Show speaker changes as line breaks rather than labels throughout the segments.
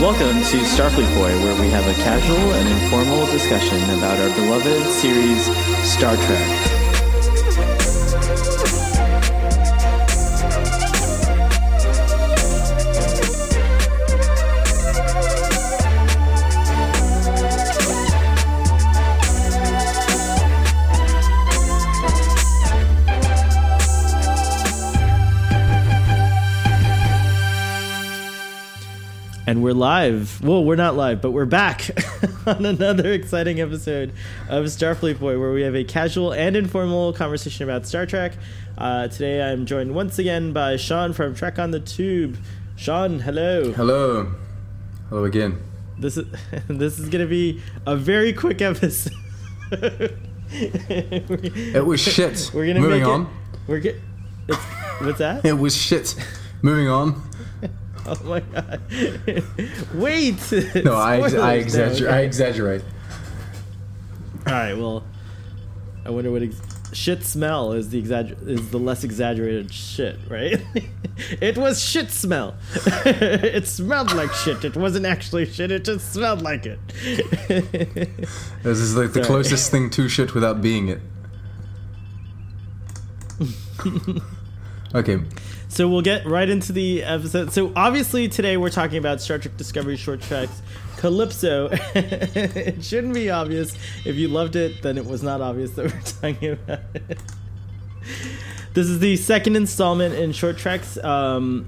Welcome to Starfleet Boy, where we have a casual and informal discussion about our beloved series, Star Trek. And we're live. Well, we're not live, but we're back on another exciting episode of Starfleet Boy, where we have a casual and informal conversation about Star Trek. Uh, today, I'm joined once again by Sean from Trek on the Tube. Sean, hello.
Hello. Hello again.
This is this is gonna be a very quick episode.
it was shit.
We're gonna
moving
make
on.
It, we're get. What's that?
It was shit. moving on.
Oh my god! Wait.
No, I, ex- I exaggerate.
No,
I exaggerate.
All right. Well, I wonder what ex- shit smell is the exagger- is the less exaggerated shit, right? it was shit smell. it smelled like shit. It wasn't actually shit. It just smelled like it.
This is like the
Sorry.
closest thing to shit without being it. okay.
So we'll get right into the episode. So obviously today we're talking about Star Trek Discovery short treks Calypso. it shouldn't be obvious. If you loved it, then it was not obvious that we're talking about it. This is the second installment in short treks, um,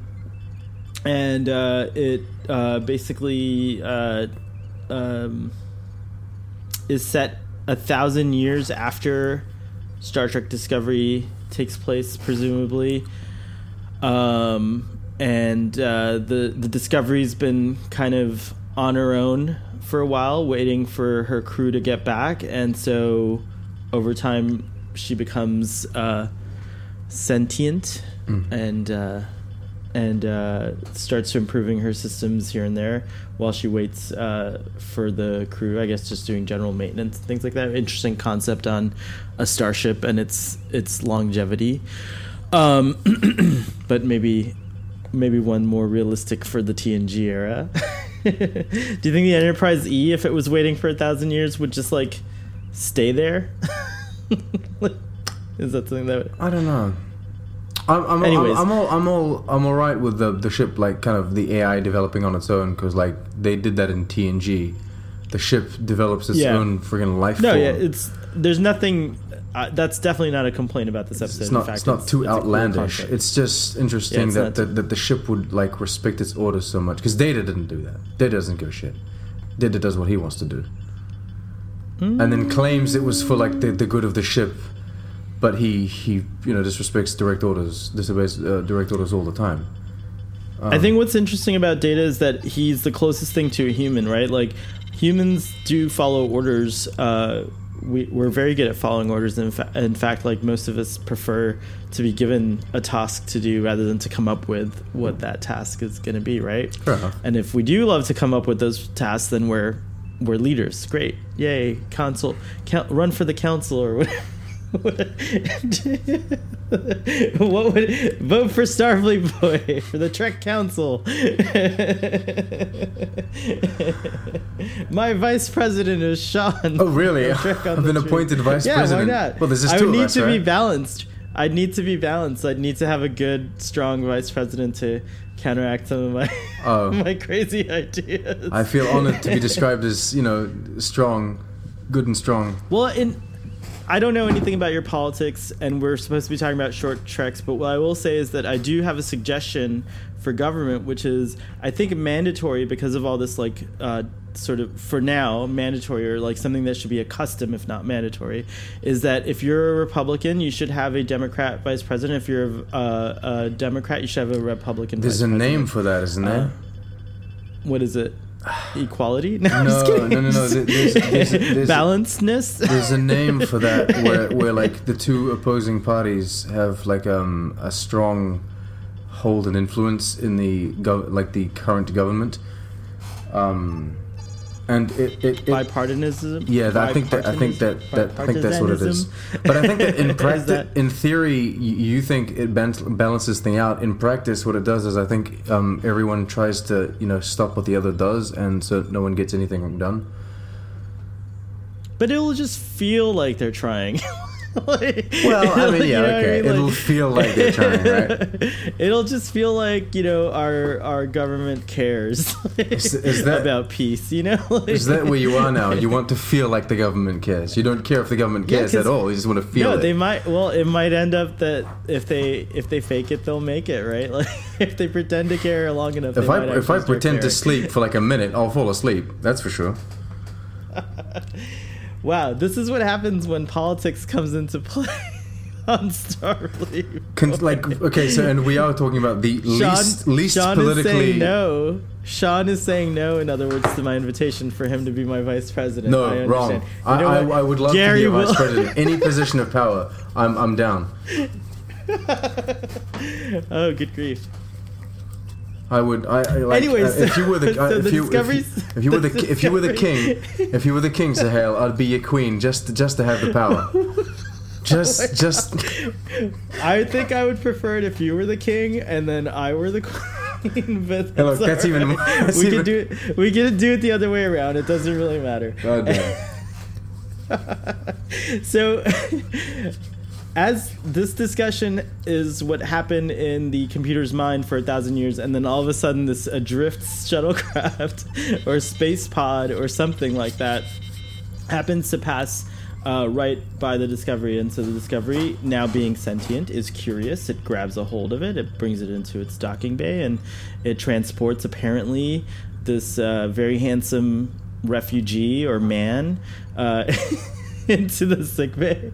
and uh, it uh, basically uh, um, is set a thousand years after Star Trek Discovery takes place, presumably um, and uh, the the Discovery's been kind of on her own for a while, waiting for her crew to get back, and so over time she becomes uh, sentient and uh, and uh, starts improving her systems here and there while she waits uh, for the crew. I guess just doing general maintenance, things like that. Interesting concept on a starship and its its longevity um, but maybe maybe one more realistic for the TNG era. Do you think the Enterprise E, if it was waiting for a thousand years, would just like stay there? Is that something that? Would...
I don't know. I'm, I'm,
Anyways.
I'm, I'm all I'm all I'm all right with the the ship like kind of the AI developing on its own because like they did that in TNG. The ship develops its
Yeah.
own friggin' life
No,
form.
yeah, it's there's nothing. Uh, that's definitely not a complaint about this episode.
it's
In
not
fact,
it's not too
it's a cool
outlandish. it's just interesting
Yeah, it's
that, that that the ship would like respect its orders so much because Data didn't do that. Data doesn't give a shit. Data does what he wants to do, and
Mm.
then claims it was for like the, the good of the ship, but he he you know disrespects direct orders, disobeys uh, direct orders all the time. Um,
I think what's interesting about Data is that he's the closest thing to a human, right? Like humans do follow orders. Uh, we, we're very good at following orders. In, fa- in fact, like most of us prefer to be given a task to do rather than to come up with what that task is going to be, right?
Enough.
And if we do love to come up with those tasks, then we're we're leaders. Great, yay! Council, count, run for the council or whatever. what would vote for Starfleet Boy for the Trek Council? My vice president is Sean.
Oh, really?
from Trek on
I've been appointed vice
yeah,
president.
why not?
Well, there's just
I
two
would
of
need
us,
to be balanced. I'd need to be balanced. I'd need to have a good, strong vice president to counteract some of my
Oh.
my crazy ideas.
I feel honored to be described as you know strong, good and strong.
Well, in I don't know anything about your politics, and we're supposed to be talking about short treks. But what I will say is that I do have a suggestion for government, which is I think mandatory because of all this like uh, sort of for now mandatory or like something that should be a custom if not mandatory is that if you're a Republican, you should have a Democrat vice president. If you're a, a Democrat, you should have a Republican.
There's a
president.
name for that, isn't there?
Uh, What is it? Equality? No, I'm
No,
just kidding.
no, no, no, there- there's- there's- there's-
Balancedness.
There's a name for that where, where like the two opposing parties have like um, a strong hold and influence in the gov- like the current government. Um, and it, it, it
bipartisanism.
yeah, that, I think that I think that, that I think that's what it is. But I think that in practice,
that-
in theory, you think it balances thing out. In practice, what it does is I think um, everyone tries to you know stop what the other does, and so no one gets anything done.
but it'll just feel like they're trying. Like-
Well, I mean,
you
yeah,
know what I
okay.
mean?
It'll feel like they're trying, right?
It'll just feel like you know our our government cares
Is- is that-
about peace. You know, Like-
Is that where you are now? You want to feel like the government cares. You don't care if the government
Yeah,
at all. You just want to feel
no,
it.
they might. Well, it might end up that if they if they fake it, they'll make it, right? Like if they pretend to care long enough.
if I if I pretend to sleep for like a minute, I'll fall asleep. That's for sure.
Wow, this is what happens when politics comes into play on Starfleet.
Con- like okay, so and we are talking about the least least
Sean
politically.
is saying no. Sean is saying no. In other words, to my invitation for him to be my vice president.
No,
I
wrong.
You
I,
know
I? I would love
Gary
to be a vice president. Any position of power, I'm I'm down.
oh, good grief!
I would. I, I like.
Anyways,
uh, if you were the,
so
uh,
the
if, you, if, you, if you were the,
the
if you were the king, if you were the king, Sahel, I'd be your queen just just to have the power. Just just
I think I would prefer it if you were the king and then I were the queen. But
Hey, look, that's
all
even-
right.
that's
we
even-
can do it. We can do it the other way around. It doesn't really matter.
God damn.
so as this discussion is what happened in the computer's mind for a thousand years and then all of a sudden this adrift shuttlecraft or space pod or something like that happens to pass uh, right by the discovery. And so the discovery now being sentient is curious. It grabs a hold of it. It brings it into its docking bay and it transports apparently this uh, very handsome refugee or man uh, into the sick bay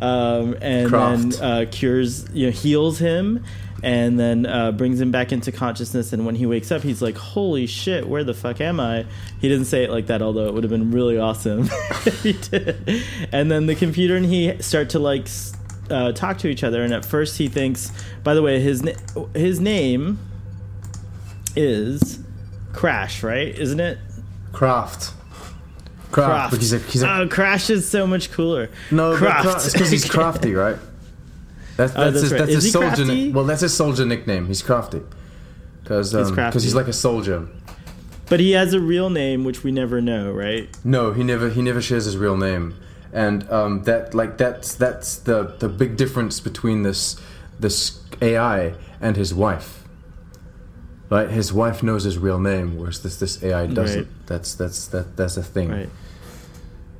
um, and
Craft.
then uh, cures you know heals him and then uh, brings him back into consciousness. And when he wakes up he's like holy shit where the fuck am i? He didn't say it like that although it would have been really awesome. If he did. And then the computer and he start to like uh, talk to each other. And at first he thinks by the way his na- his name is crash right? Isn't it
But he's a, he's a,
oh, Crash is so much cooler.
no, but
Craft.
Craft. It's because he's crafty, right? That's, that's,
Oh, that's
his,
right.
that's
Is
his soldier.
crafty?
Ni- well, that's his soldier nickname. He's crafty. Because
He's
um,
crafty.
he's like a soldier.
But he has a real name, which we never know, right?
No, he never he never shares his real name, and um, that like that's that's the the big difference between this this AI and his wife. Right, his wife knows his real name, whereas this this AI doesn't.
Right.
That's that's that that's a thing.
Right.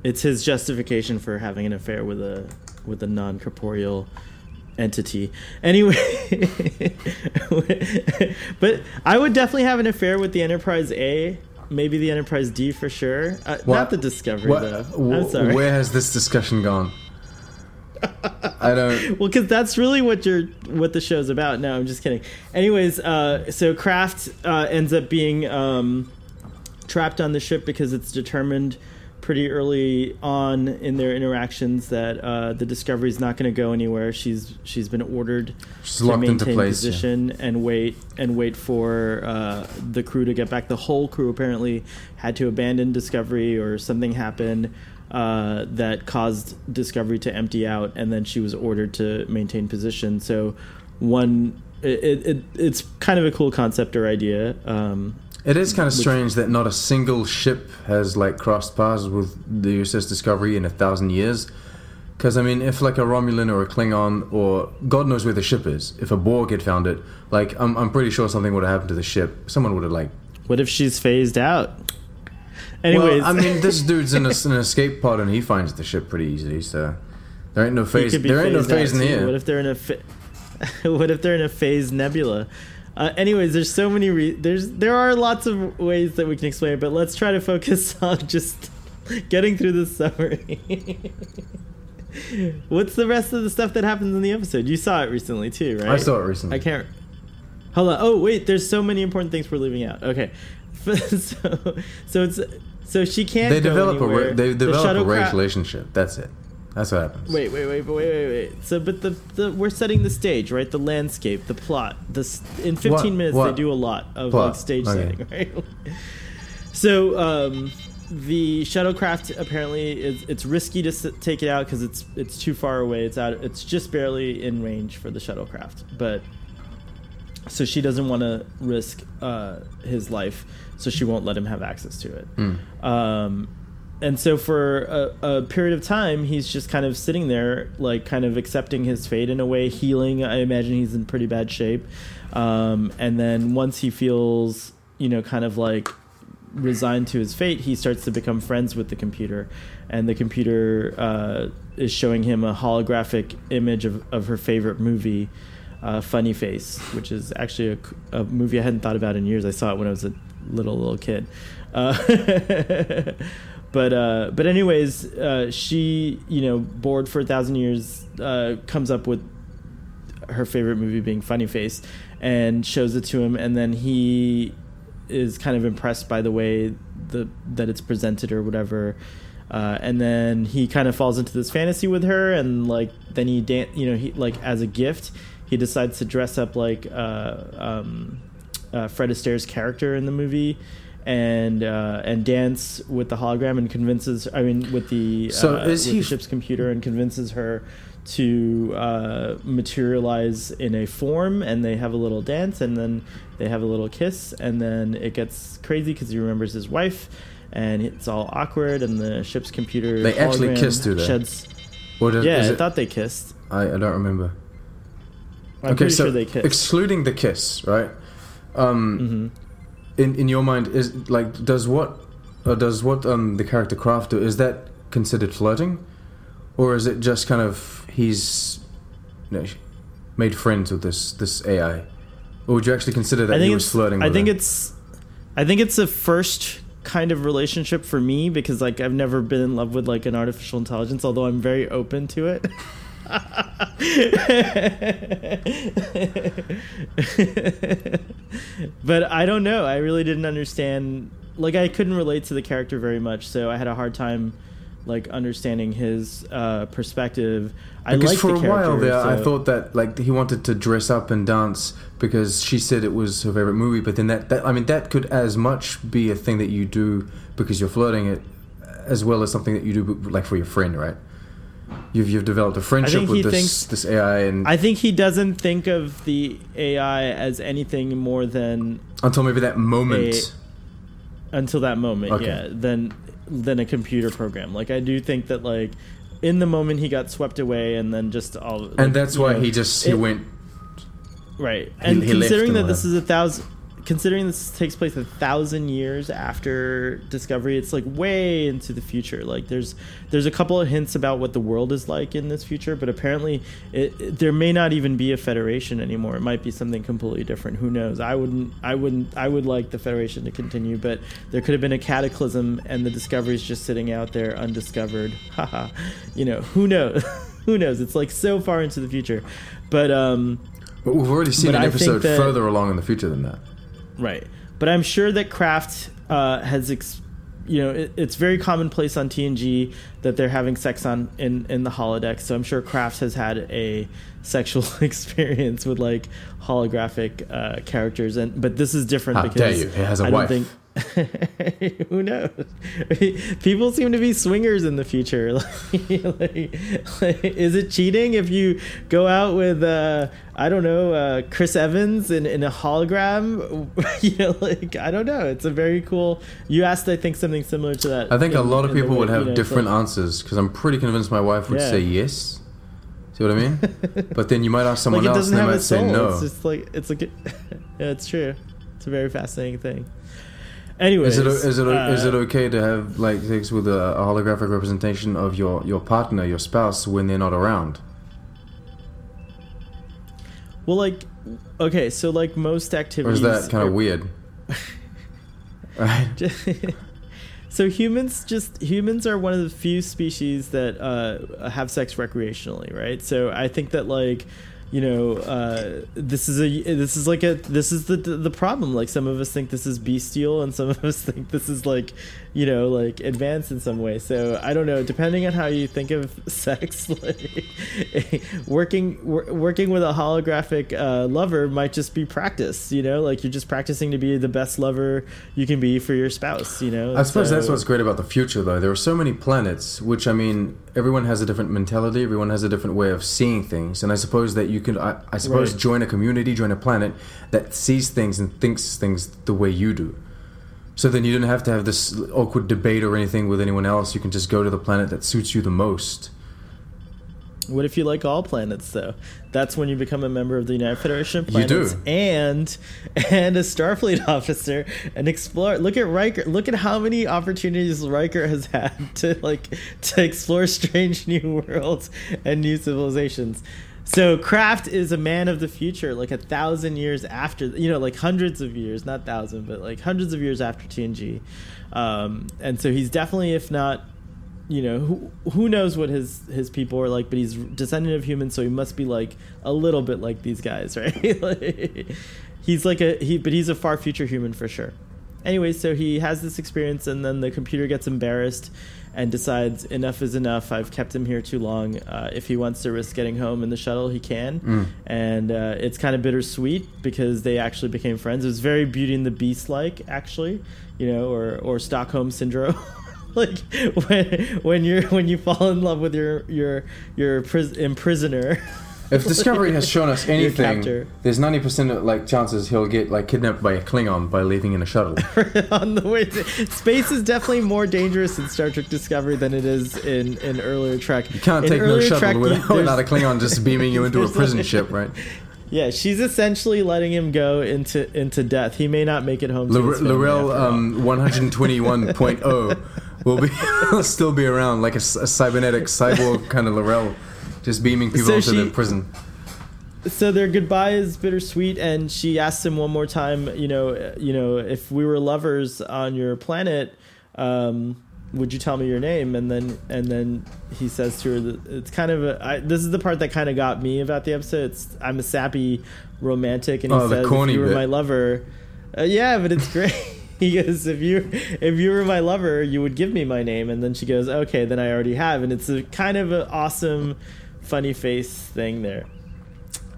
It's his justification for having an affair with a with a non corporeal entity. Anyway, but I would definitely have an affair with the Enterprise A. Maybe the Enterprise D for sure. Uh,
What-
not the Discovery
What,
though.
wh-
I'm sorry.
Where has this discussion gone? I don't.
Well, because that's really what you're what the show's about. No, I'm just kidding. Anyways, uh, so Craft uh, ends up being um, trapped on the ship because it's determined pretty early on in their interactions that uh, the Discovery is not going to go anywhere. She's she's been ordered
She's
to maintain
place, yeah.
position and wait and wait for uh, the crew to get back. The whole crew apparently had to abandon Discovery or something happened uh, that caused Discovery to empty out, and then she was ordered to maintain position. So one. It, it, it's kind of a cool concept or idea. Um,
It is kind of strange that not a single ship has like crossed paths with the USS Discovery in a thousand years. Because I mean, if like a Romulan or a Klingon or God knows where the ship is, if a Borg had found it, like I'm, I'm pretty sure something would have happened to the ship. Someone would have like.
what if she's phased out? Anyways,
well, I mean, this dude's in, a, in an escape pod and he finds the ship pretty easily. So there ain't no phase. There ain't no phase in the air.
What if they're in a fa- what if they're in a phase nebula? Uh, anyways, there's so many re- there's there are lots of ways that we can explain it, but let's try to focus on just getting through this summary. What's the rest of the stuff that happens in the episode? You saw it recently too, right?
I saw it recently.
I can't. Hold on. Oh wait, there's so many important things we're leaving out. Okay, so so it's so she can't.
They
go
develop a
anywhere.
ra- they
The
develop a
shuttlecraft-
race relationship. That's it. That's what happens.
Wait, wait, wait, wait, wait, wait. So, but the, the we're setting the stage, right? The landscape, the plot. This in 15
What?
minutes
What?
they do a lot of
Plot.
like stage
Okay.
setting, right? so, um, the shuttlecraft apparently is it's risky to s- take it out because it's it's too far away. It's out. It's just barely in range for the shuttlecraft, but so she doesn't want to risk uh, his life, so she won't let him have access to it. Um, and so for a, a period of time, he's just kind of sitting there, like kind of accepting his fate in a way, healing. I imagine he's in pretty bad shape. Um, and then once he feels, you know, kind of like resigned to his fate, he starts to become friends with the computer, and the computer uh, is showing him a holographic image of, of her favorite movie, uh, Funny Face, which is actually a movie I hadn't thought about in years. I saw it when I was a little little kid. Uh, but uh, but anyways, uh, she you know bored for a thousand years uh, comes up with her favorite movie being Funny Face and shows it to him and then he is kind of impressed by the way the that it's presented or whatever uh, and then he kind of falls into this fantasy with her and like then he dan- you know he like as a gift he decides to dress up like uh, um, uh, Fred Astaire's character in the movie and uh, and dance with the hologram and convinces I mean with the
So
uh,
is he-
the ship's computer and convinces her to uh, materialize in a form and they have a little dance and then they have a little kiss and then it gets crazy because he remembers his wife and it's all awkward and the ship's computer
They actually
hologram
kiss, do they?
sheds
Or does,
yeah I
it,
thought they kissed
I, I don't remember.
I'm
okay, so
sure they kissed
excluding the kiss, right? Um,
hmm
in in your mind, is like does what or does what um the character Craft do? Is that considered flirting, or is it just kind of he's you know, made friends with this this AI, or would you actually consider that he was flirting?
I think
her?
it's I think it's a first kind of relationship for me because like I've never been in love with like an artificial intelligence although I'm very open to it. but I don't know. I really didn't understand like I couldn't relate to the character very much, so I had a hard time like understanding his uh, perspective. I
Because
like
for
the
a while there, I thought that like he wanted to dress up and dance because she said it was her favorite movie. But then that, that I mean, that could as much be a thing that you do because you're flirting it, as well as something that you do like for your friend, right? You've you've developed a friendship with this
thinks-
this AI, and
I think he doesn't think of the AI as anything more than
until maybe that moment.
A- until that moment,
Okay.
yeah, than than a computer program. Like I do think that like in the moment he got swept away and then just all like,
and that's why
know,
he just he
it-
went.
right. And
he left
considering that this is a thousand considering this takes place a thousand years after discovery it's like way into the future. Like there's there's a couple of hints about what the world is like in this future but apparently it, it- there may not even be a federation anymore. It might be something completely different. Who knows? I wouldn't i wouldn't i would like the federation to continue but there could have been a cataclysm and the discovery is just sitting out there undiscovered. Haha you know who knows who knows? It's like so far into the future. But um
But we've already seen
But
an
I
episode
that-
further along in the future than that.
Right. But I'm sure that Craft uh, has, ex- you know, it, it's very commonplace on TNG that they're having sex on in in the holodeck. So I'm sure Craft has had a sexual experience with like holographic uh, characters, and but this is different
How
because
dare you? He has a
I don't think. Who knows? People seem to be swingers in the future. like, like, is it cheating if you go out with uh, I don't know uh, Chris Evans in, in a hologram? you know, like I don't know. It's a very cool. You asked, I think, something similar to that.
I think a lot of people
way-
would have
you know,
different
like-
answers because I'm pretty convinced my wife would
Yeah.
say yes. See what I mean? but then you might ask someone
like it
else
doesn't
and they
have
might say
soul.
no.
It's just like it's like yeah, it's true. It's a very fascinating thing. Anyways,
Is it is it
uh,
is it okay to have like sex with a, a holographic representation of your your partner, your spouse, when they're not around?
Well, like, okay, so like most
Or
activities,
is that kind of weird? right.
so humans just humans are one of the few species that uh, have sex recreationally, right? So I think that like you know uh, this is a this is like a this is the the problem. Like some of us think this is bestial, and some of us think this is like you know, like advanced in some way. So I don't know. Depending on how you think of sex, like working wor- working with a holographic uh, lover might just be practice. You know, like you're just practicing to be the best lover you can be for your spouse. You know.
I suppose
So-
that's what's great about the future, though. There are so many planets, which I mean, everyone has a different mentality. Everyone has a different way of seeing things, and I suppose that you can. I, I suppose,
Right.
join a community, join a planet that sees things and thinks things the way you do. So then you don't have to have this awkward debate or anything with anyone else. You can just go to the planet that suits you the most.
What if you like all planets though? That's when you become a member of the United Federation of
You do.
Planets and and a Starfleet officer and explore look at Riker look at how many opportunities Riker has had to like to explore strange new worlds and new civilizations. So Craft is a man of the future, like a thousand years after, you know, like hundreds of years, not thousand, but like hundreds of years after TNG. Um, and so he's definitely, if not you know who who knows what his his people are like but he's descendant of humans so he must be like a little bit like these guys right like, he's like a he but he's a far future human for sure anyway so he has this experience and then the computer gets embarrassed and decides enough is enough. I've kept him here too long. Uh, if he wants to risk getting home in the shuttle he can.
Mm.
and uh, it's kind of bittersweet because they actually became friends. It was very beauty and the beast like actually you know or or stockholm syndrome. Like when when you're when you fall in love with your your your pris- imprisoner.
If Discovery has shown us anything,
captor.
there's ninety percent of like chances he'll get like kidnapped by a Klingon by leaving in a shuttle.
on the way to space is definitely more dangerous in Star Trek Discovery than it is in an earlier Trek.
You can't
in
take no shuttle
Trek,
without, without a Klingon just beaming you into a prison ship, right?
Yeah, she's essentially letting him go into into death. He may not make it home. to
Lore-
his family
Lorel um, 121.0 will be will still be around like a cybernetic cyborg kind of Lorel, just beaming people
So
into
she-
the prison.
so their goodbye is bittersweet and she asks him one more time you know you know if we were lovers on your planet um would you tell me your name? And then and then he says to her that it's kind of a I, this is the part that kind of got me about the episode. It's i'm a sappy romantic and he
Oh,
says
corny
if you were
bit.
my lover uh, yeah but it's great. He goes if you if you were my lover you would give me my name. And then she goes okay then i already have. And it's a kind of an awesome funny face thing there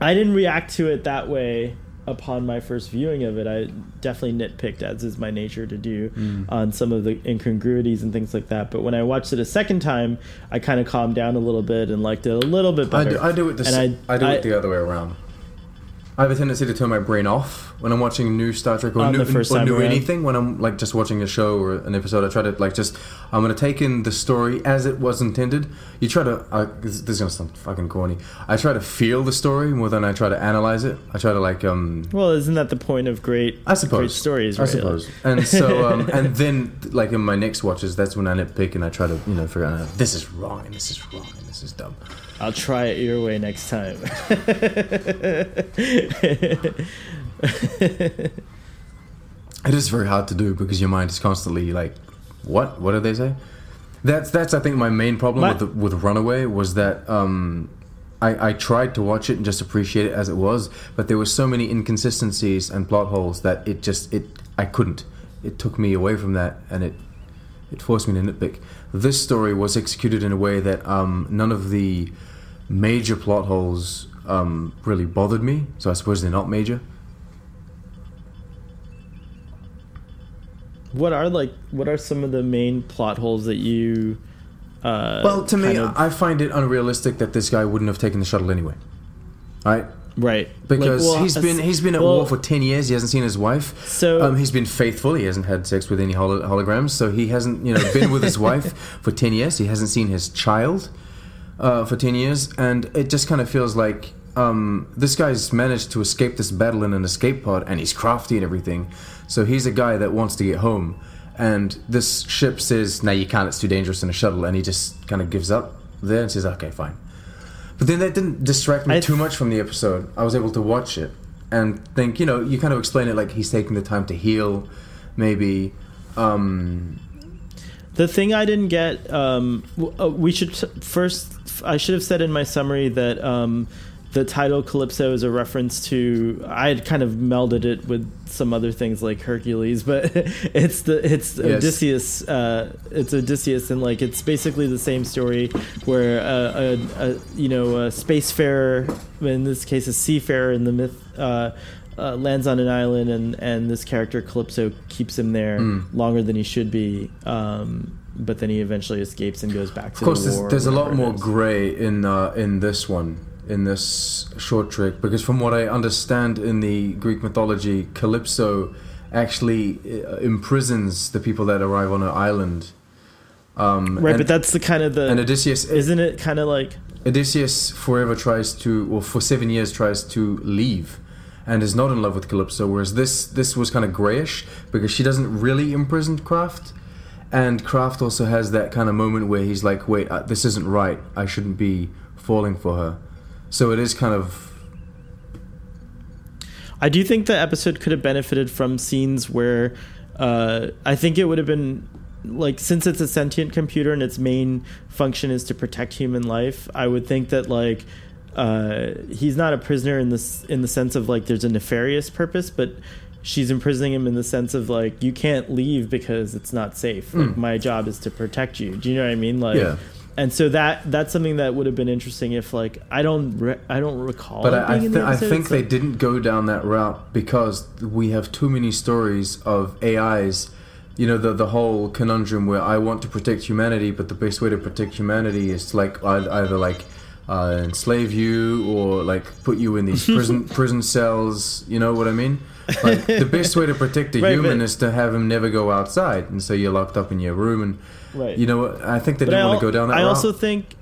I didn't react to it that way upon my first viewing of it. I definitely nitpicked, as is my nature to do,
Mm.
on some of the incongruities and things like that. But when I watched it a second time, I kind of calmed down a little bit and liked it a little bit
I
better.
do, I do it the
And
s- I, do it the other way around. I have a tendency to turn my brain off when I'm watching new Star Trek or
On
new, or new anything. When I'm like just watching a show or an episode, I try to like just I'm gonna take in the story as it was intended. You try to uh, this, this is gonna sound fucking corny. I try to feel the story more than I try to analyze it. I try to like um
Well, isn't that the point of great,
I suppose
great stories?
I
right?
suppose. And so, um, and then, like in my next watches, that's when I nitpick and I try to, you know, figure out uh, this is wrong and this is wrong and this is dumb.
I'll try it your way next time.
It is very hard to do because your mind is constantly like, what? What did they say? That's that's I think my main problem
My-
with the, with Runaway was that um, I I tried to watch it and just appreciate it as it was, but there were so many inconsistencies and plot holes that it just it I couldn't. It took me away from that and it it forced me to nitpick. This story was executed in a way that um, none of the major plot holes um, really bothered me. So I suppose they're not major.
what are like? What are some of the main plot holes that you? Uh,
Well, to me,
of-
I find it unrealistic that this guy wouldn't have taken the shuttle anyway. Right?
right
Because
Like, well,
he's been he's been at
well,
war for ten years. He hasn't seen his wife.
So
Um, he's been faithful. He hasn't had sex with any holo- holograms. So he hasn't you know been with his wife for ten years. He hasn't seen his child uh, for ten years, and it just kind of feels like um, this guy's managed to escape this battle in an escape pod, and he's crafty and everything. So he's a guy that wants to get home, and this ship says, "No, you can't. It's too dangerous in a shuttle," and he just kind of gives up there and says, "Okay, fine." But then that didn't distract me too much from the episode. I was able to watch it and think, you know, you kind of explain it like he's taking the time to heal, maybe. Um,
The thing I didn't get, um, uh, we should t- first. I should have said in my summary that um, the title Calypso is a reference to I had kind of melded it with some other things like Hercules, but it's the it's
Yes.
Odysseus. Uh, it's Odysseus, and like it's basically the same story where uh, a, a you know a spacefarer, in this case a seafarer in the myth. Uh, uh, lands on an island and, and this character Calypso keeps him there
Mm.
longer than he should be, um, but then he eventually escapes and goes back to.
Of course,
the
there's, there's a lot more grey in uh, in this one, in this short trek, because from what I understand in the Greek mythology, Calypso actually uh, imprisons the people that arrive on an island. Um,
right,
and,
but that's the kind of the
and Odysseus,
isn't it kind of like
Odysseus forever tries to, or for seven years tries to leave, and is not in love with Calypso. Whereas this this was kind of grayish because she doesn't really imprison Craft, and Craft also has that kind of moment where he's like, "Wait, uh, this isn't right. I shouldn't be falling for her." So it is kind of
I do think the episode could have benefited from scenes where uh, I think it would have been like since it's a sentient computer and its main function is to protect human life. I would think that like uh, he's not a prisoner in this in the sense of like there's a nefarious purpose, but she's imprisoning him in the sense of like you can't leave because it's not safe. Like
Mm.
my job is to protect you. Do you know what I mean? Like.
Yeah.
And so that that's something that would have been interesting if like I don't re- I don't recall.
But I, I,
being in the
th- I think
It's
they didn't go down that route because we have too many stories of AIs. You know, the the whole conundrum where I want to protect humanity, but the best way to protect humanity is to like ei- either like uh, enslave you or like put you in these prison prison cells. You know what I mean? Like the best way to protect a
Right,
human
but-
is to have him never go outside, and so you're locked up in your room. And
right.
you know, what? I think they
But
didn't
I,
want to go down that
I
route.
also think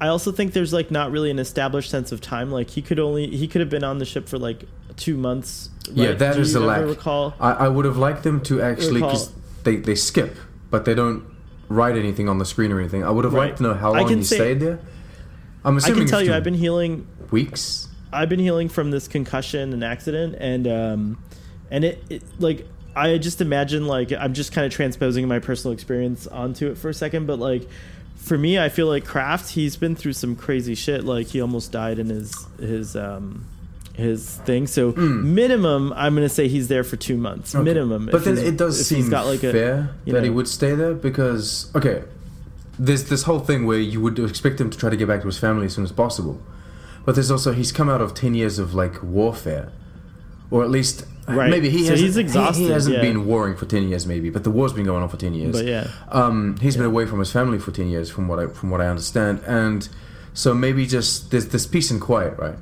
I also think there's like not really an established sense of time. Like he could only he could have been on the ship for like two months.
Yeah,
right?
that
Do
is a lack.
Recall?
I, I would have liked them to actually because they, they skip, but they don't write anything on the screen or anything. I would have
Right.
liked to know how
I
long he
say-
stayed there. I'm
I
assuming
can tell you, I've been healing.
weeks.
I've been healing from this concussion and accident, and um, and it, it like I just imagine like I'm just kind of transposing my personal experience onto it for a second, but like for me, I feel like Craft, he's been through some crazy shit. Like he almost died in his his um his thing. So
Mm.
minimum, I'm gonna say he's there for two months
Okay.
minimum.
But then it does seem
he's got like a
fair
you
that he would stay there because okay, there's this whole thing where you would expect him to try to get back to his family as soon as possible, but there's also he's come out of ten years of like warfare, or at least
Right.
maybe he
So
hasn't.
he's exhausted,
He, hasn't
yeah.
been warring for ten years, maybe, but the war's been going on for ten years.
But yeah,
Um, he's been away from his family for ten years, from what I from what I understand, and so maybe just there's this peace and quiet, right,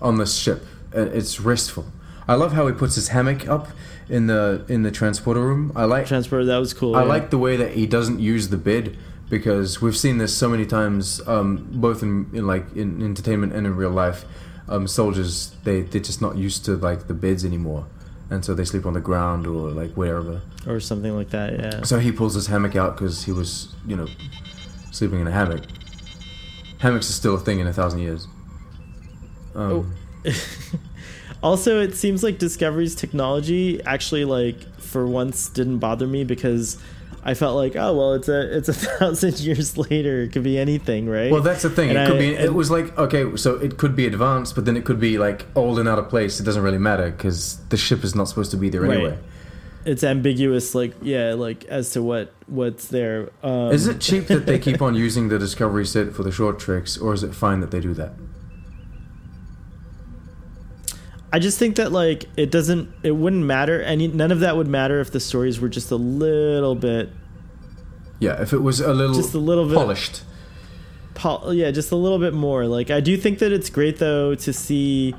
on this ship. Uh, It's restful. I love how he puts his hammock up in the in the transporter room. I like
transport that was cool.
I
yeah.
like the way that he doesn't use the bed because we've seen this so many times, um, both in, in like in entertainment and in real life. Um, soldiers they they're just not used to like the beds anymore, and so they sleep on the ground or like wherever.
or something like that. Yeah.
So he pulls his hammock out because he was, you know, sleeping in a hammock. Hammocks are still a thing in a thousand years. Um,
also, it seems like Discovery's technology actually, like, for once didn't bother me because I felt like, oh well, it's a it's a thousand years later. It could be anything, right?
Well, that's the thing.
And
it could
I-
be. It was like okay, so it could be advanced, but then it could be like old and out of place. It doesn't really matter because the ship is not supposed to be there
Right.
anyway.
it's ambiguous, like yeah, like as to what what's there. Um,
Is it cheap that they keep on using the Discovery set for the short treks, or is it fine that they do that?
I just think that like it doesn't. It wouldn't matter. Any none of that would matter if the stories were just a little bit,
Yeah, if it was a little,
just a little bit
polished.
pol- yeah, just a little bit more. Like I do think that it's great though to see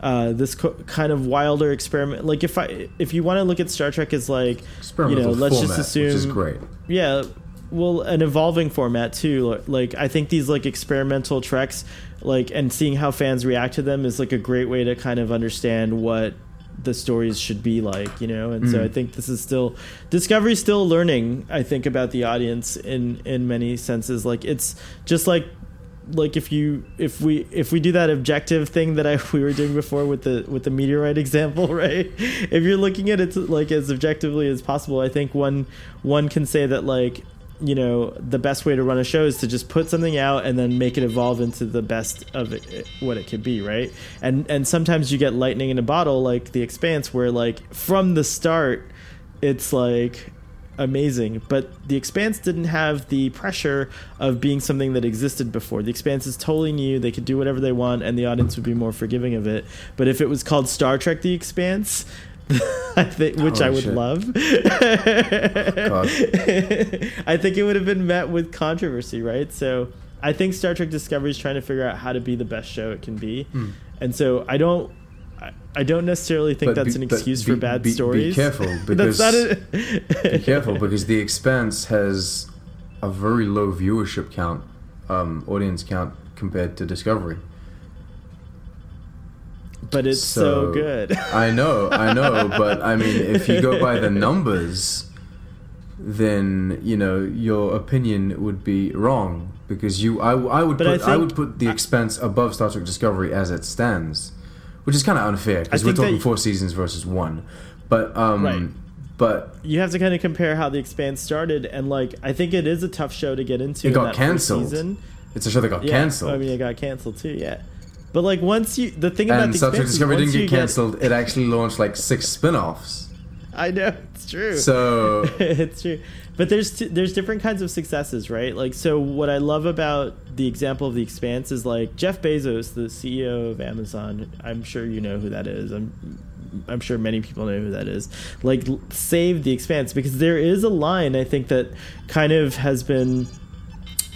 uh, this co- kind of wilder experiment. Like if I if you want to look at Star Trek as like you know, let's just
assume which is great.
yeah, well, an evolving format too. Like I think these like experimental treks, like and seeing how fans react to them is like a great way to kind of understand what the stories should be like, you know. And so
Mm.
I think this is still Discovery's still learning. I think about the audience in in many senses. Like it's just like like if you if we if we do that objective thing that I we were doing before with the with the meteorite example, right? If you're looking at it like as objectively as possible, I think one one can say that like you know the best way to run a show is to just put something out and then make it evolve into the best of it, what it could be right? And and sometimes you get lightning in a bottle like the expanse where like from the start it's like amazing. But the expanse didn't have the pressure of being something that existed before. The expanse is totally new. They could do whatever they want and the audience would be more forgiving of it. But if it was called star trek the expanse I think, which
Holy
I would
shit.
love. I think it would have been met with controversy, right? So I think Star Trek Discovery is trying to figure out how to be the best show it can be,
Hmm.
and so I don't. I- I don't necessarily think
But
that's
be-
an excuse
be-
for bad
be- be
stories.
careful, because-. Be careful because The Expanse has a very low viewership count, um, audience count compared to Discovery.
But it's so, good.
I know, I know, but I mean, if you go by the numbers, then you know your opinion would be wrong because you, I, I would
But I
put, I,
think-
would put The Expanse above Star Trek Discovery as it stands, which is kind of unfair because we're talking four seasons versus one. But um,
Right.
but
you have to kind of compare how the Expanse started, and like I think it is a tough show to get into.
It got
that first
cancelled.
Season.
it's a show that got
Yeah,
cancelled.
I mean, it got canceled too. Yeah, but like once you, the thing about
and
the
Star Trek
Expanse is
Discovery didn't get cancelled. It actually launched like six spin-offs.
I know it's true.
So
it's true but there's t- there's different kinds of successes right like so what i love about the example of the expanse is like jeff bezos the ceo of amazon i'm sure you know who that is i'm i'm sure many people know who that is like saved the expanse because there is a line i think that kind of has been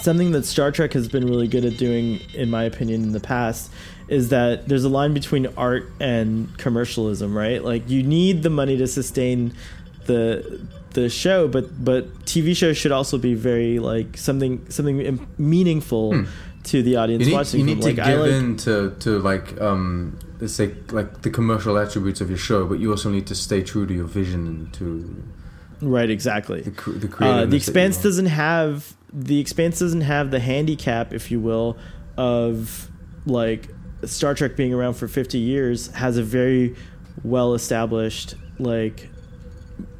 something that Star Trek has been really good at doing, in my opinion, in the past, is that there's a line between art and commercialism, right? Like you need the money to sustain the the show, but but TV shows should also be very like something something meaningful to the audience
Hmm. you need,
watching
you need
them.
to
Like
give
like
in to, to like um let's say like the commercial attributes of your show, but you also need to stay true to your vision and to
right, exactly.
the the
Uh, the Expanse doesn't have the Expanse doesn't have the handicap, if you will, of like Star Trek being around for fifty years has a very well established like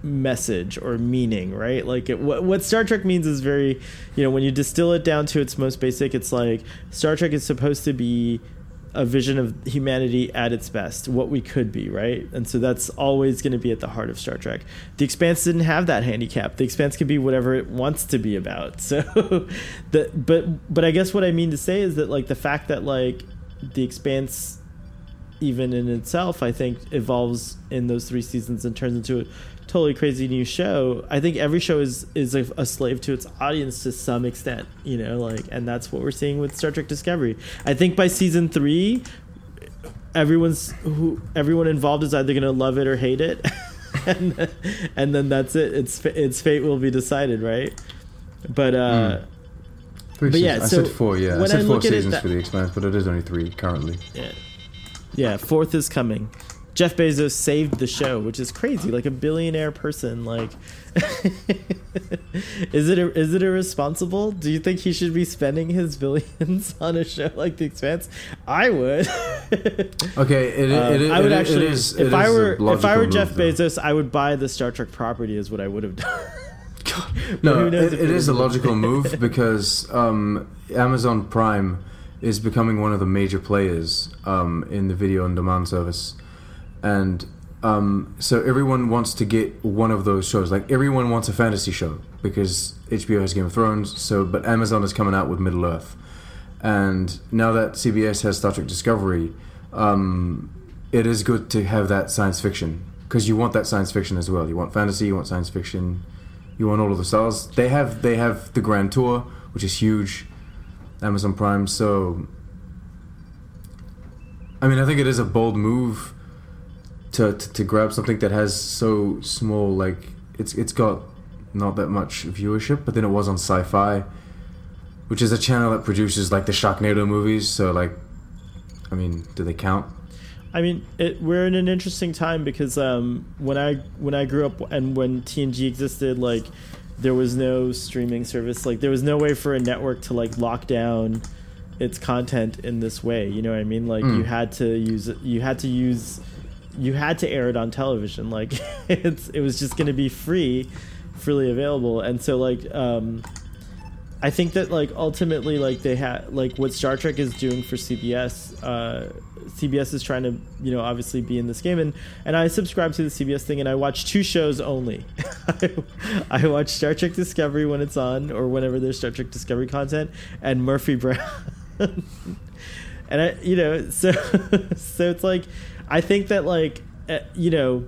message or meaning, right? Like it, what what Star Trek means is very, you know, when you distill it down to its most basic, it's like Star Trek is supposed to be a vision of humanity at its best, what we could be, right? And so that's always going to be at the heart of Star Trek. The Expanse didn't have that handicap. The Expanse can be whatever it wants to be about. So, the but but I guess what I mean to say is that like the fact that like the Expanse even in itself, I think evolves in those three seasons and turns into a totally crazy new show. I think every show is is a, a slave to its audience to some extent, you know, like, and that's what we're seeing with Star Trek Discovery. I think by season three, everyone's who everyone involved is either gonna love it or hate it, and and then that's it. Its its fate will be decided, right? But uh,
Three
but yeah,
seasons.
so
I said four. Yeah, I said
I
four
at it
seasons
that-
for the Expanse, but it is only three currently.
Yeah. Yeah, fourth is coming. Jeff Bezos saved the show, which is crazy. Like a billionaire person, like is it is it irresponsible? Do you think he should be spending his billions on a show like The Expanse? I would.
Okay, it,
Um,
it, it,
I would actually,
is,
if I were if I were Jeff
though.
Bezos, I would buy the Star Trek property. Is what I would have done. But
No, it, it is a logical move because um, Amazon Prime is becoming one of the major players um, in the video on demand service, and um, so everyone wants to get one of those shows. Like everyone wants a fantasy show because HBO has Game of Thrones. So, but Amazon is coming out with Middle Earth, and now that CBS has Star Trek Discovery, um, it is good to have that science fiction because you want that science fiction as well. You want fantasy, you want science fiction, you want all of the stars. They have they have the Grand Tour, which is huge, Amazon Prime. So, I mean, I think it is a bold move to to, to grab something that has so small like it's it's got not that much viewership, but then it was on Sci-Fi, which is a channel that produces like the Sharknado movies. So like, I mean, do they count?
I mean, it, we're in an interesting time because um, when I when I grew up and when TNG existed, like there was no streaming service. Like there was no way for a network to like lock down its content in this way. You know what I mean? Like you
Mm.
had to use you had to use you had to air it on television. Like it's it was just going to be free freely available, and so like um, I think that like ultimately like they had like what Star Trek is doing for CBS. Uh, CBS is trying to you know obviously be in this game, and and I subscribe to the CBS thing, and I watch two shows only. I watch Star Trek Discovery when it's on, or whenever there's Star Trek Discovery content, and Murphy Brown. and I, you know, so so it's like, I think that like, uh, you know,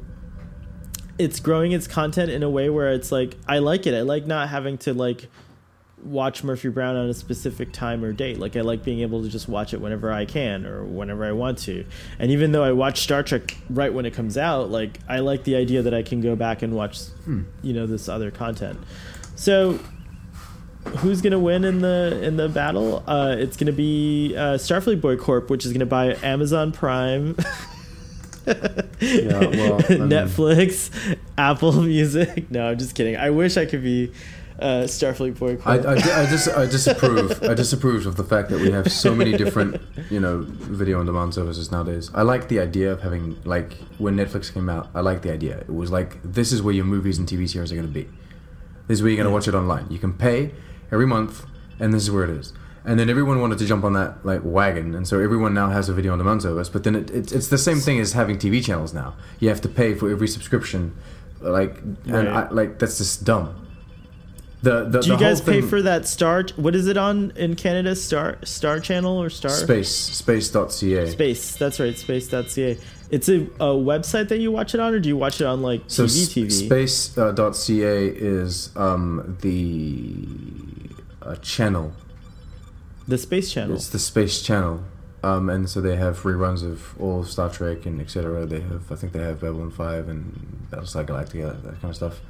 it's growing its content in a way where it's like I like it. I like not having to like watch Murphy Brown on a specific time or date. Like I like being able to just watch it whenever I can or whenever I want to. And even though I watch Star Trek right when it comes out, like I like the idea that I can go back and watch,
Hmm.
you know, this other content. So who's gonna win in the in the battle? Uh, it's gonna be uh, Starfleet Boy Corp, which is gonna buy Amazon Prime.
well,
Netflix, Apple Music. No, I'm just kidding. I wish I could be uh, Starfleet Boy
I. I, I, dis, I disapprove. I disapprove of the fact that we have so many different, you know, video on demand services nowadays. I like the idea of having like when Netflix came out. I like the idea. It was like this is where your movies and TV series are going to be. This is where you're going to
Yeah.
watch it online. You can pay every month, and this is where it is. And then everyone wanted to jump on that like wagon, and so everyone now has a video on demand service. But then it, it, it's the same thing as having TV channels now. You have to pay for every subscription, like and
Right.
I, like that's just dumb. The, the,
Do you guys pay for that Star? What is it on in Canada? Star Star Channel or Star
Space space.ca.
Space. That's right. Space.ca. It's a, a website that you watch it on, or do you watch it on like
So
TV? TV.
space.ca is um, the uh, channel.
The Space Channel.
It's the space channel. Um, and so they have reruns of all Star Trek and etc. They have, I think they have Babylon 5 and Battlestar Galactica, that kind of stuff.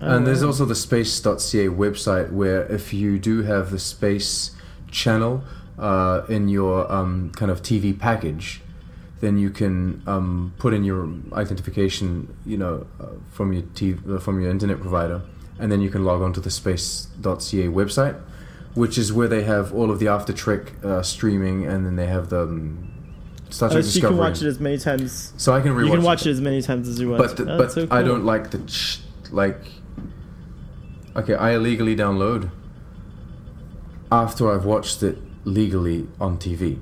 Oh,
and there's also the space.ca website where if you do have the space channel uh, in your um, kind of TV package, then you can um, put in your identification, you know, uh, from your TV, uh, from your internet provider, and then you can log on to the space.ca website, which is where they have all of the After Trek uh, streaming, and then they have the um, Star
Oh,
Trek
so you can watch it as many times.
so I can rewatch
You can watch
it
it as many times as you want.
but the,
Oh,
but
so
I don't like the ch- like. Okay, I illegally download after I've watched it legally on TV.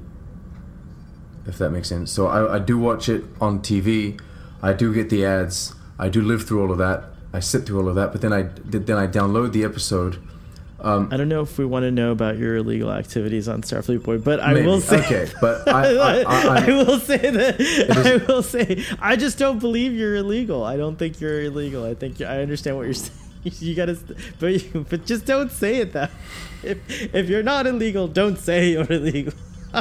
If that makes sense. So I, I do watch it on TV. I do get the ads. I do live through all of that. I sit through all of that. But then I then I download the episode. Um,
I don't know if we want to know about your illegal activities on Starfleet Boy, but I
maybe.
will say.
okay, but I, I, I,
I will say that I will say I just don't believe you're illegal. I don't think you're illegal. I think I understand what you're saying. You gotta, but you, but just don't say it that. If if you're not illegal, don't say you're illegal.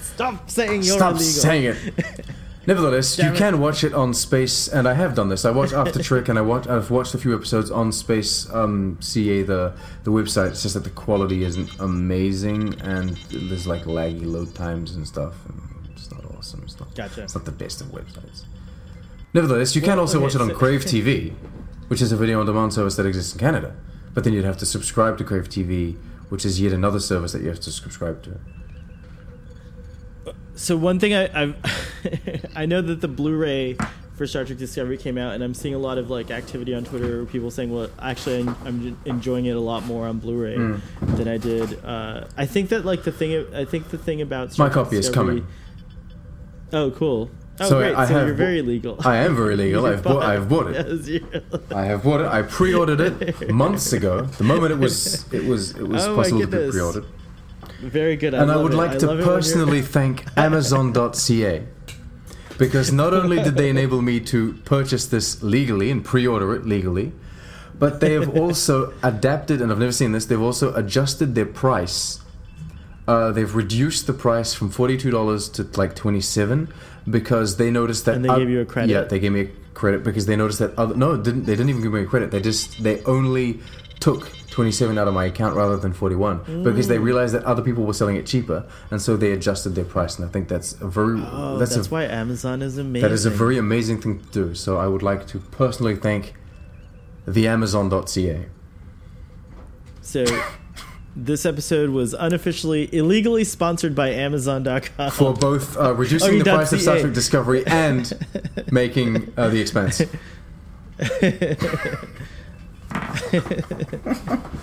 Stop saying you're
Stop
illegal.
saying it. Nevertheless,
Damn
you
it.
can watch it on Space, and I have done this. I watched After Trek, and I watch, I've watched a few episodes on Space um, CA, the the website. It's just that the quality isn't amazing, and there's like laggy load times and stuff. And it's not awesome. It's not.
Gotcha.
It's not the best of websites. Nevertheless, you can
Well,
also
okay,
watch it on
so-
Crave TV, which is a video on demand service that exists in Canada. But then you'd have to subscribe to Crave TV, which is yet another service that you have to subscribe to.
So one thing I I've, I know that the Blu-ray for Star Trek Discovery came out, and I'm seeing a lot of like activity on Twitter, where people saying, "Well, actually, I'm, I'm enjoying it a lot more on Blu-ray
Mm.
than I did." Uh, I think that like the thing I think the thing about Star
My
Trek
copy is coming.
Oh, cool. Oh,
So
great.
I
so
have
you're very legal.
I am very legal. I've bought,
bought-
I've bought it.
Yes,
I have bought it. I pre-ordered it months ago. The moment it was it was it was
Oh
possible to be pre-ordered.
Very good. I
And I would
it.
like
I
to
love it when you're-
personally thank Amazon.ca because not only did they enable me to purchase this legally and pre-order it legally, but they have also adapted and I've never seen this. They've also adjusted their price. Uh, they've reduced the price from forty-two dollars to like twenty-seven because they noticed that.
And they
oth-
gave you a credit.
Yeah, they gave me a credit because they noticed that other. No, didn't they didn't even give me a credit. They just they only took twenty-seven out of my account rather than forty-one because
Mm.
they realized that other people were selling it cheaper, and so they adjusted their price. And I think that's a very
Oh,
that's,
that's,
a
why Amazon is amazing.
that is a very amazing thing to do. So I would like to personally thank the Amazon.ca.
So, this episode was unofficially, illegally sponsored by Amazon.com.
for both uh, reducing
Oh,
the price of Star Trek Discovery and making uh, the expense.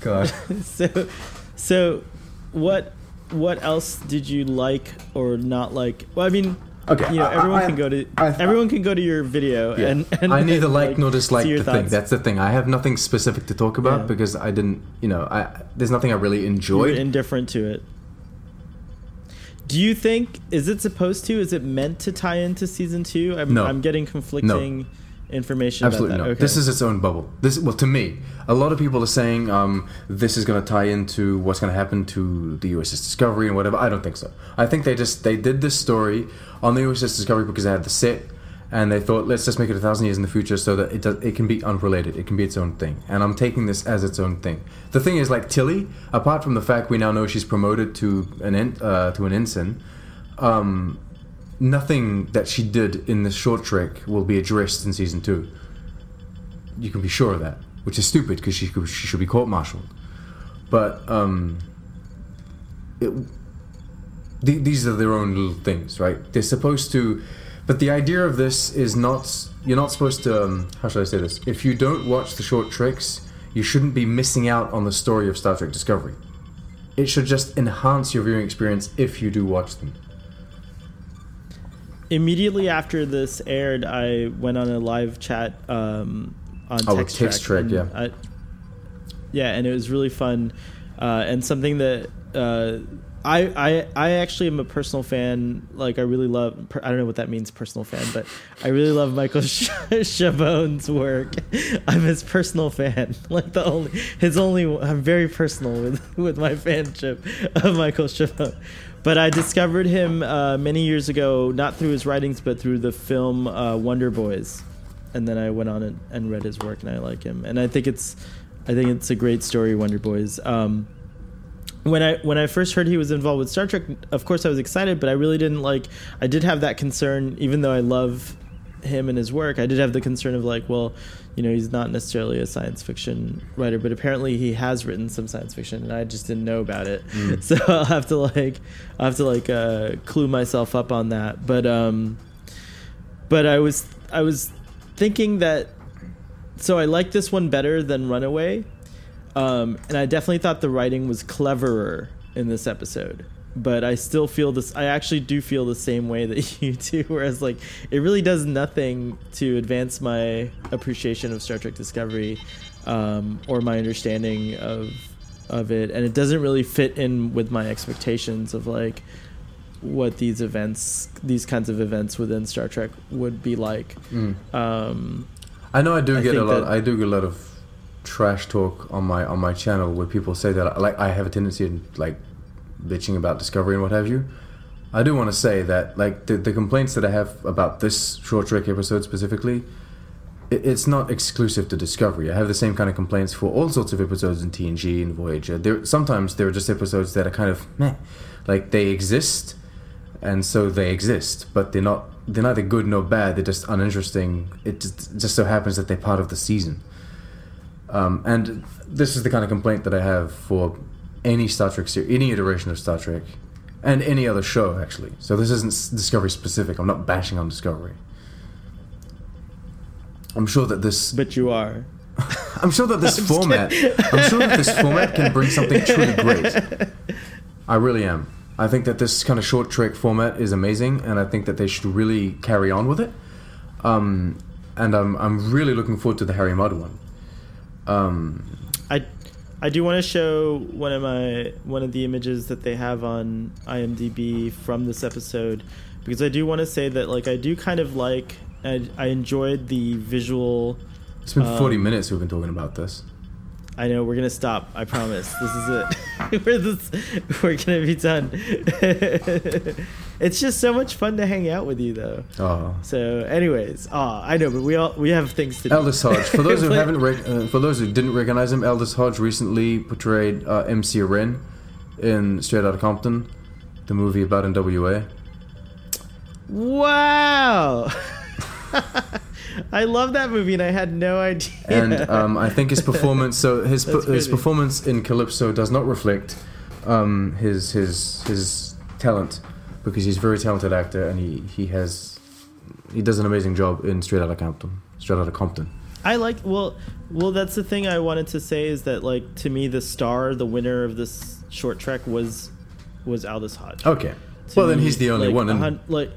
God.
so, so, what what else did you like or not like? Well, I mean,
Okay,
you know, everyone
I-
can go to
I-
everyone can go to your video
Yeah.
and, and
I neither
and,
like nor dislike the thing. That's the thing. I have nothing specific to talk about
Yeah.
because I didn't, you know, I there's nothing I really enjoyed.
indifferent to it. Do you think is it supposed to? Is it meant to tie into season two? I'm,
No.
I'm getting conflicting information
Absolutely
about
no.
that.
This is its own bubble. This well to me, a lot of people are saying um, this is going to tie into what's going to happen to the USS Discovery and whatever. I don't think so. I think they just they did this story on the USS Discovery because they had the set and they thought let's just make it a thousand years in the future so that it does, it can be unrelated. It can be its own thing. And I'm taking this as its own thing. The thing is like Tilly, apart from the fact we now know she's promoted to an en- uh, to an ensign. Um, nothing that she did in this short trek will be addressed in season two. You can be sure of that, which is stupid because she she should be court-martialed. But um, it, the, these are their own little things, right? They're supposed to, but the idea of this is not. You're not supposed to. Um, how should I say this? If you don't watch the short treks, you shouldn't be missing out on the story of Star Trek Discovery. It should just enhance your viewing experience if you do watch them.
Immediately after this aired, I went on a live chat um, on
Oh,
Text,
Text Track,
and
yeah.
I- yeah, and it was really fun, uh, and something that uh, I, I I actually am a personal fan. Like I really love. Per, I don't know what that means, personal fan, but I really love Michael Ch- Chabon's work. I'm his personal fan. Like the only his only. I'm very personal with with my fanship of Michael Chabon. But I discovered him uh, many years ago, not through his writings, but through the film uh, Wonder Boys, and then I went on and, and read his work, and I like him, and I think it's, I think it's a great story, Wonder Boys. Um, when I when I first heard he was involved with Star Trek, of course I was excited, but I really didn't like. I did have that concern, even though I love him and his work. I did have the concern of like, well, you know, he's not necessarily a science fiction writer, but apparently he has written some science fiction, and I just didn't know about it.
Mm.
So I'll have to like, I will have to like uh, clue myself up on that. But um, but I was I was thinking that. So I like this one better than Runaway. Um, and I definitely thought the writing was cleverer in this episode. But I still feel this. I actually do feel the same way that you do. Whereas, like, it really does nothing to advance my appreciation of Star Trek Discovery um, or my understanding of of it, and it doesn't really fit in with my expectations of like what these events, these kinds of events within Star Trek would be like.
Mm.
Um,
I know I do
I
get a lot. I do get a lot of trash talk on my on my channel where people say that like I have a tendency in like bitching about Discovery and what have you. I do want to say that like the, the complaints that I have about this short trek episode specifically, it, it's not exclusive to Discovery. I have the same kind of complaints for all sorts of episodes in TNG and Voyager. There sometimes there are just episodes that are kind of meh, like they exist, and so they exist, but they're not. They're neither good nor bad. They're just uninteresting. It just, just so happens that they're part of the season. Um, and this is the kind of complaint that I have for any Star Trek series, any iteration of Star Trek, and any other show actually. So this isn't Discovery specific. I'm not bashing on Discovery. I'm sure that this.
but you are.
I'm sure that this
I'm
format. I'm sure that this format can bring something truly great. I really am. I think that this kind of short trek format is amazing, and I think that they should really carry on with it. Um, and I'm I'm really looking forward to the Harry Mudd one. Um,
I I do want to show one of my one of the images that they have on IMDb from this episode because I do want to say that like I do kind of like I, I enjoyed the visual
it's been 40
Um,
minutes we've been talking about this.
I know we're gonna stop. I promise. This is it. we're this. We're gonna be done. it's just so much fun to hang out with you, though.
Oh.
So, anyways, ah, I know, but we all we have things to do.
Aldis Hodge. For those who haven't, rec- uh, for those who didn't recognize him, Aldis Hodge recently portrayed uh, MC Ren in Straight Outta Compton, the movie about NWA.
Wow. I love that movie, and I had no idea.
and um, I think his performance. So his
That's
his performance in Calypso does not reflect um, his his his talent because he's a very talented actor and he he has he does an amazing job in Straight Outta Compton. Straight Outta Compton.
I like well, well. That's the thing I wanted to say is that like to me the star, the winner of this short trek was was Aldis Hodge.
Okay.
To
Well, then he's the only
like,
one. And
like,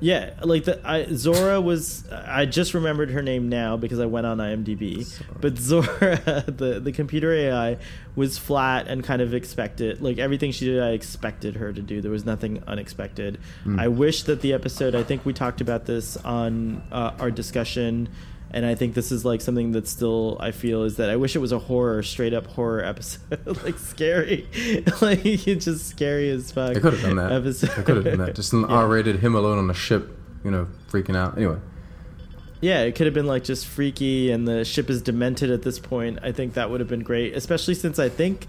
yeah, like the I, Zora was. I just remembered her name now because I went on IMDb. But Zora, the the computer AI, was flat and kind of expected. Like everything she did, I expected her to do. There was nothing unexpected.
Mm.
I wish that the episode. I think we talked about this on uh, our discussion. And I think this is like something that still I feel is that I wish it was a horror, straight up horror episode, like scary, like it's just scary as fuck.
They could have done that.
Episode.
They could have done that. Just an
Yeah.
R-rated him alone on a ship, you know, freaking out. Anyway,
Yeah, it could have been like just freaky, and the ship is demented at this point. I think that would have been great, especially since I think,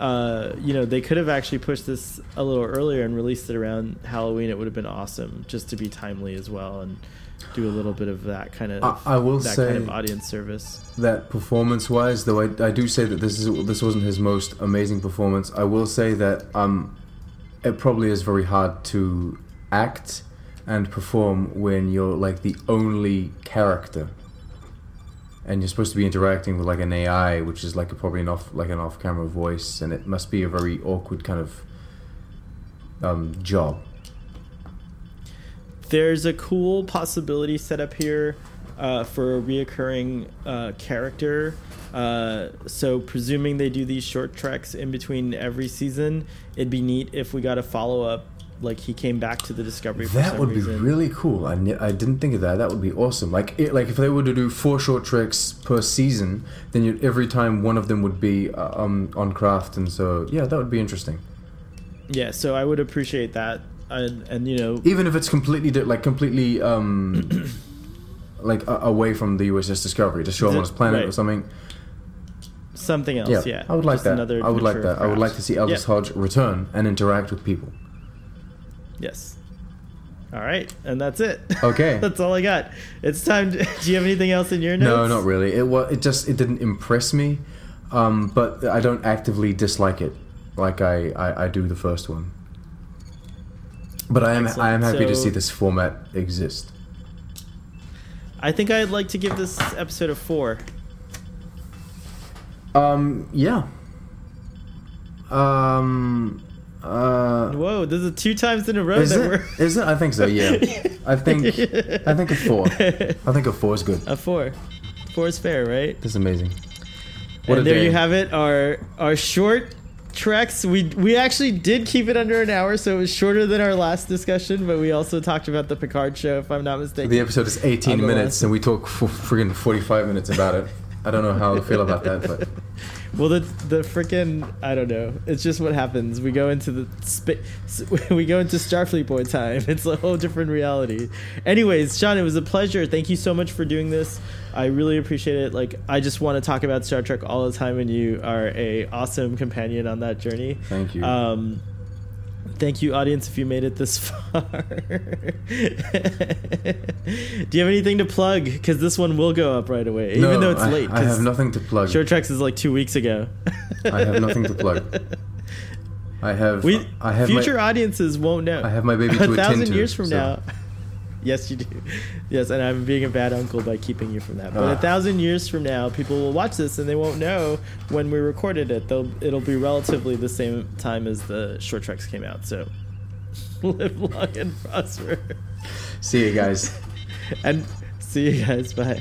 uh, you know, they could have actually pushed this a little earlier and released it around Halloween. It would have been awesome, just to be timely as well, and do a little bit of that kind of
I- I will
that kind of audience service.
that performance-wise, though, I, I do say that this is this wasn't his most amazing performance. I will say that um, it probably is very hard to act and perform when you're like the only character, and you're supposed to be interacting with like an AI, which is like a, probably an off like an off-camera voice, and it must be a very awkward kind of um, job.
There's a cool possibility set up here uh, for a reoccurring uh, character. Uh, so, presuming they do these short treks in between every season, it'd be neat if we got a follow up. Like he came back to the Discovery. For
That would
reason.
be really cool. I, didn't think of that. That would be awesome. Like it, like if they were to do four short treks per season, then you'd, every time one of them would be uh, um, on Craft, and so yeah, that would be interesting.
Yeah, so I would appreciate that, and, and you know,
Even if it's completely di- like completely um, like a- away from the USS Discovery, to show him on his planet or something.
something else.
Yeah,
Yeah,
I would like
Just
that.
another
I would like that. I would like to see Aldis
Yeah.
Hodge return and interact with people.
Yes. All right, and that's it.
Okay.
that's all I got. It's time. To, do you have anything else in your notes?
No, not really. It was. It just. It didn't impress me, um, but I don't actively dislike it, like I, I, I do the first one. But I am. I am
Excellent.
happy to see this format exist.
I think I'd like to give this episode a four.
Um. Yeah. Um. Uh.
Whoa, this is two times in a row
Is
that
it?
we're.
Is it? I think so. Yeah. I think. I think a four. I think a four is good.
a four. Four is fair, right?
That's amazing. What a
and there
day.
you have it. Our our short treks. We we actually did keep it under an hour, so it was shorter than our last discussion. But we also talked about the Picard show, if I'm not mistaken.
The episode is 18 minutes, and we talk for friggin' 45 minutes about it. I don't know how I feel about that, but
Well, the the freaking I don't know. It's just what happens. We go into the spa- we go into Starfleet boy time. It's a whole different reality. Anyways, Sean, it was a pleasure. Thank you so much for doing this. I really appreciate it. Like I just want to talk about Star Trek all the time, and you are a awesome companion on that journey.
Thank you.
Um, thank you, audience, if you made it this far. Do you have anything to plug? Because this one will go up right away, even though it's
I-
late.
I have nothing to plug.
Short Treks is like two weeks ago.
I have nothing to plug. I have.
We
I have
future
my,
audiences won't know.
I have my baby to
a
attend
thousand
to,
years from
so-
now. Yes, you do. Yes, and I'm being a bad uncle by keeping you from that. But a
Ah.
thousand years from now, people will watch this and they won't know when we recorded it. They'll it'll be relatively the same time as the short treks came out. So live long and prosper.
See you guys.
And see you guys. Bye.